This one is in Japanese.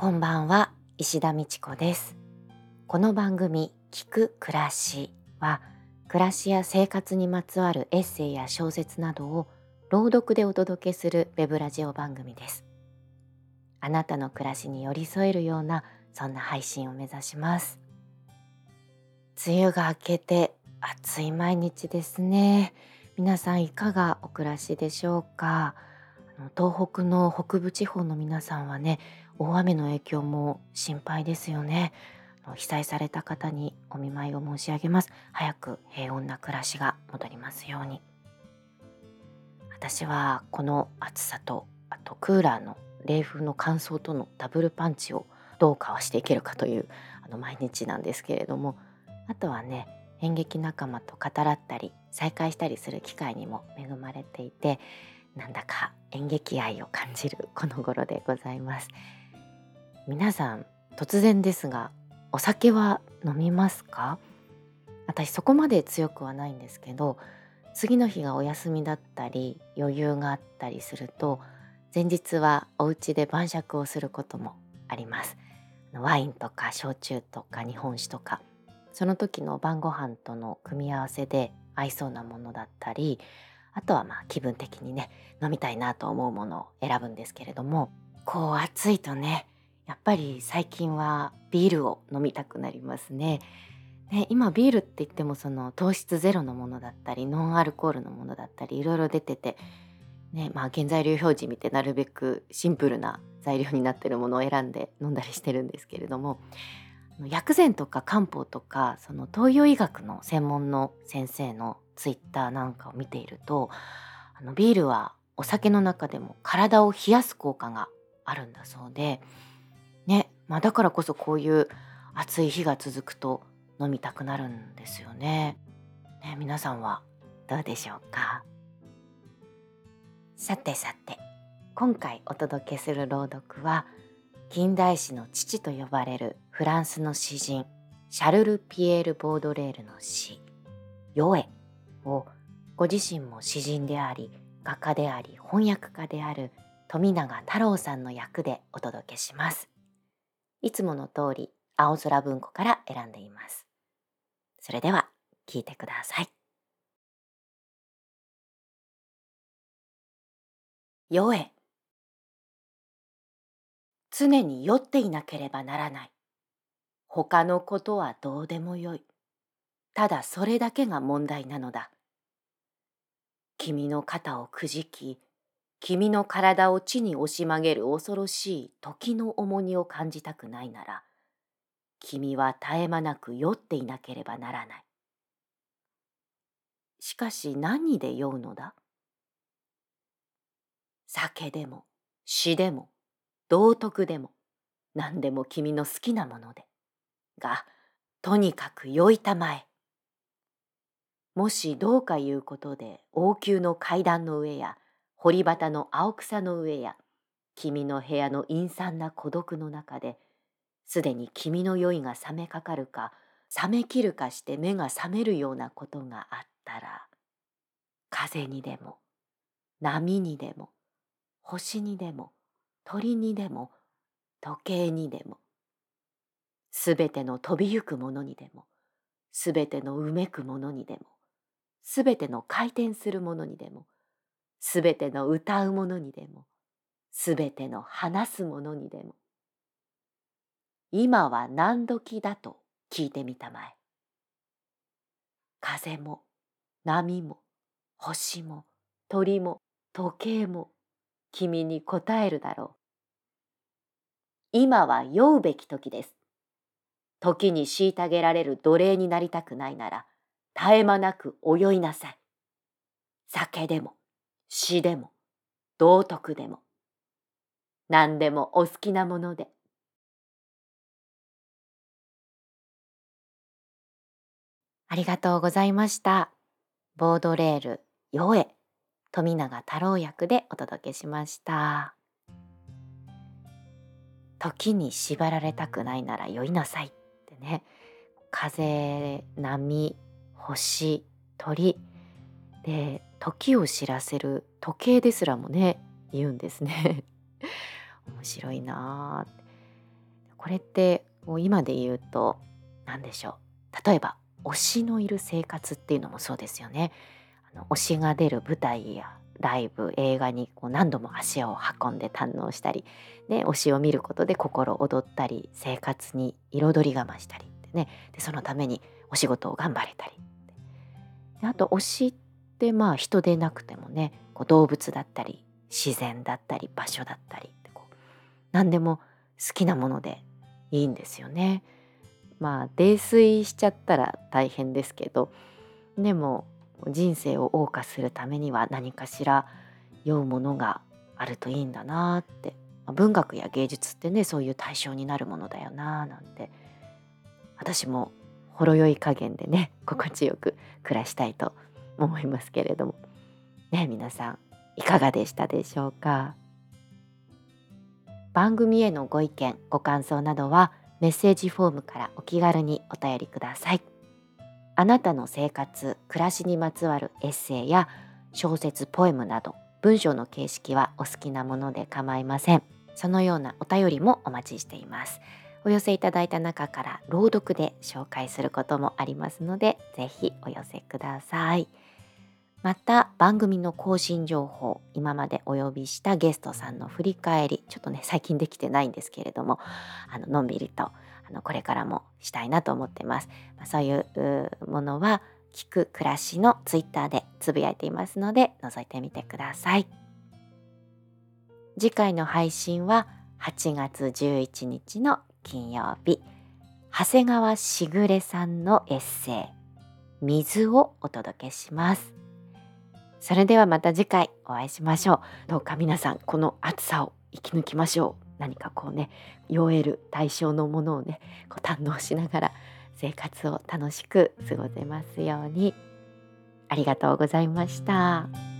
こんばんは石田美智子です。この番組聞く暮らしは暮らしや生活にまつわるエッセイや小説などを朗読でお届けするウェブラジオ番組です。あなたの暮らしに寄り添えるようなそんな配信を目指します。梅雨が明けて暑い毎日ですね。皆さんいかがお暮らしでしょうか？東北の北部地方の皆さんはね大雨の影響も心配ですよね。被災された方にお見舞いを申し上げます。早く平穏な暮らしが戻りますように。私はこの暑さとあとクーラーの冷風の乾燥とのダブルパンチをどうかわしていけるかというあの毎日なんですけれどもあとはね演劇仲間と語らったり再会したりする機会にも恵まれていてなんだか演劇愛を感じるこの頃でございます。皆さん突然ですがお酒は飲みますか？私そこまで強くはないんですけど次の日がお休みだったり余裕があったりすると前日はお家で晩酌をすることもあります。ワインとか焼酎とか日本酒とかその時の晩ご飯との組み合わせで合いそうなものだったりあとはまあ気分的にね飲みたいなと思うものを選ぶんですけれどもこう暑いとねやっぱり最近はビールを飲みたくなりますね。ね今ビールって言ってもその糖質ゼロのものだったりノンアルコールのものだったりいろいろ出てて、ねまあ、原材料表示見てなるべくシンプルな材料になってるものを選んで飲んだりしてるんですけれども薬膳とか漢方とかその東洋医学の専門の先生のツイッターなんかを見ているとあのビールはお酒の中でも体を冷やす効果があるんだそうで。まあ、だからこそこういう暑い日が続くと飲みたくなるんですよね。ね皆さんはどうでしょうか？さてさて今回お届けする朗読は近代史の父と呼ばれるフランスの詩人シャルル・ピエール・ボードレールの詩「ヨエ」をご自身も詩人であり画家であり翻訳家である富永太郎さんの役でお届けします。いつもの通り青空文庫から選んでいます。それでは聞いてください。酔え。常に酔っていなければならない。他のことはどうでもよい。ただそれだけが問題なのだ。君の肩をくじき、君の体を地に押し曲げる恐ろしい時の重荷を感じたくないなら、君は絶え間なく酔っていなければならない。しかし何で酔うのだ？酒でも詩でも道徳でも何でも君の好きなもので。が、とにかく酔いたまえ。もしどうかいうことで王宮の階段の上や堀端の青草の上や君の部屋の陰惨な孤独の中ですでに君の酔いが冷めかかるか冷めきるかして目が覚めるようなことがあったら風にでも波にでも星にでも鳥にでも時計にでもすべての飛びゆくものにでもすべてのうめくものにでもすべての回転するものにでもすべての歌うものにでも、すべての話すものにでも、今は何時だと聞いてみたまえ。風も波も星も鳥も時計も君に答えるだろう。今は酔うべき時です。時に虐げられる奴隷になりたくないなら、絶え間なく泳いなさい。酒でも、詩でも道徳でも何でもお好きなもので。ありがとうございました。ボードレール「よえ」富永太郎役でお届けしました。時に縛られたくないなら酔いなさいってね。風波星鳥。で時を知らせる時計ですらもね言うんですね。面白いなこれってもう今で言うと何でしょう。例えば推しのいる生活っていうのもそうですよね。あの推しが出る舞台やライブ映画にこう何度も足を運んで堪能したり、ね、推しを見ることで心躍ったり生活に彩りが増したりってね。でそのためにお仕事を頑張れたりであと推しってまあ人でなくてもねこう動物だったり自然だったり場所だったりってこう何でも好きなものでいいんですよね。まあ泥酔しちゃったら大変ですけどでも人生を謳歌するためには何かしら酔うものがあるといいんだなって文学や芸術ってねそういう対象になるものだよななんて私もほろ酔い加減でね心地よく暮らしたいと思います思いますけれども。ね皆さんいかがでしたでしょうか？番組へのご意見ご感想などはメッセージフォームからお気軽にお便りください。あなたの生活暮らしにまつわるエッセイや小説ポエムなど文章の形式はお好きなもので構いません。そのようなお便りもお待ちしています。お寄せいただいた中から朗読で紹介することもありますのでぜひお寄せください。また番組の更新情報今までお呼びしたゲストさんの振り返りちょっとね最近できてないんですけれどもあののんびりとあのこれからもしたいなと思ってます、まあ、そういうものは聞く暮らしのツイッターでつぶやいていますので覗いてみてください。次回の配信は8月11日の金曜日。長谷川しぐれさんのエッセイ「水」をお届けします。それではまた次回お会いしましょう。どうか皆さんこの暑さを生き抜きましょう。何かこうね酔える対象のものをねこう堪能しながら生活を楽しく過ごせますように。ありがとうございました。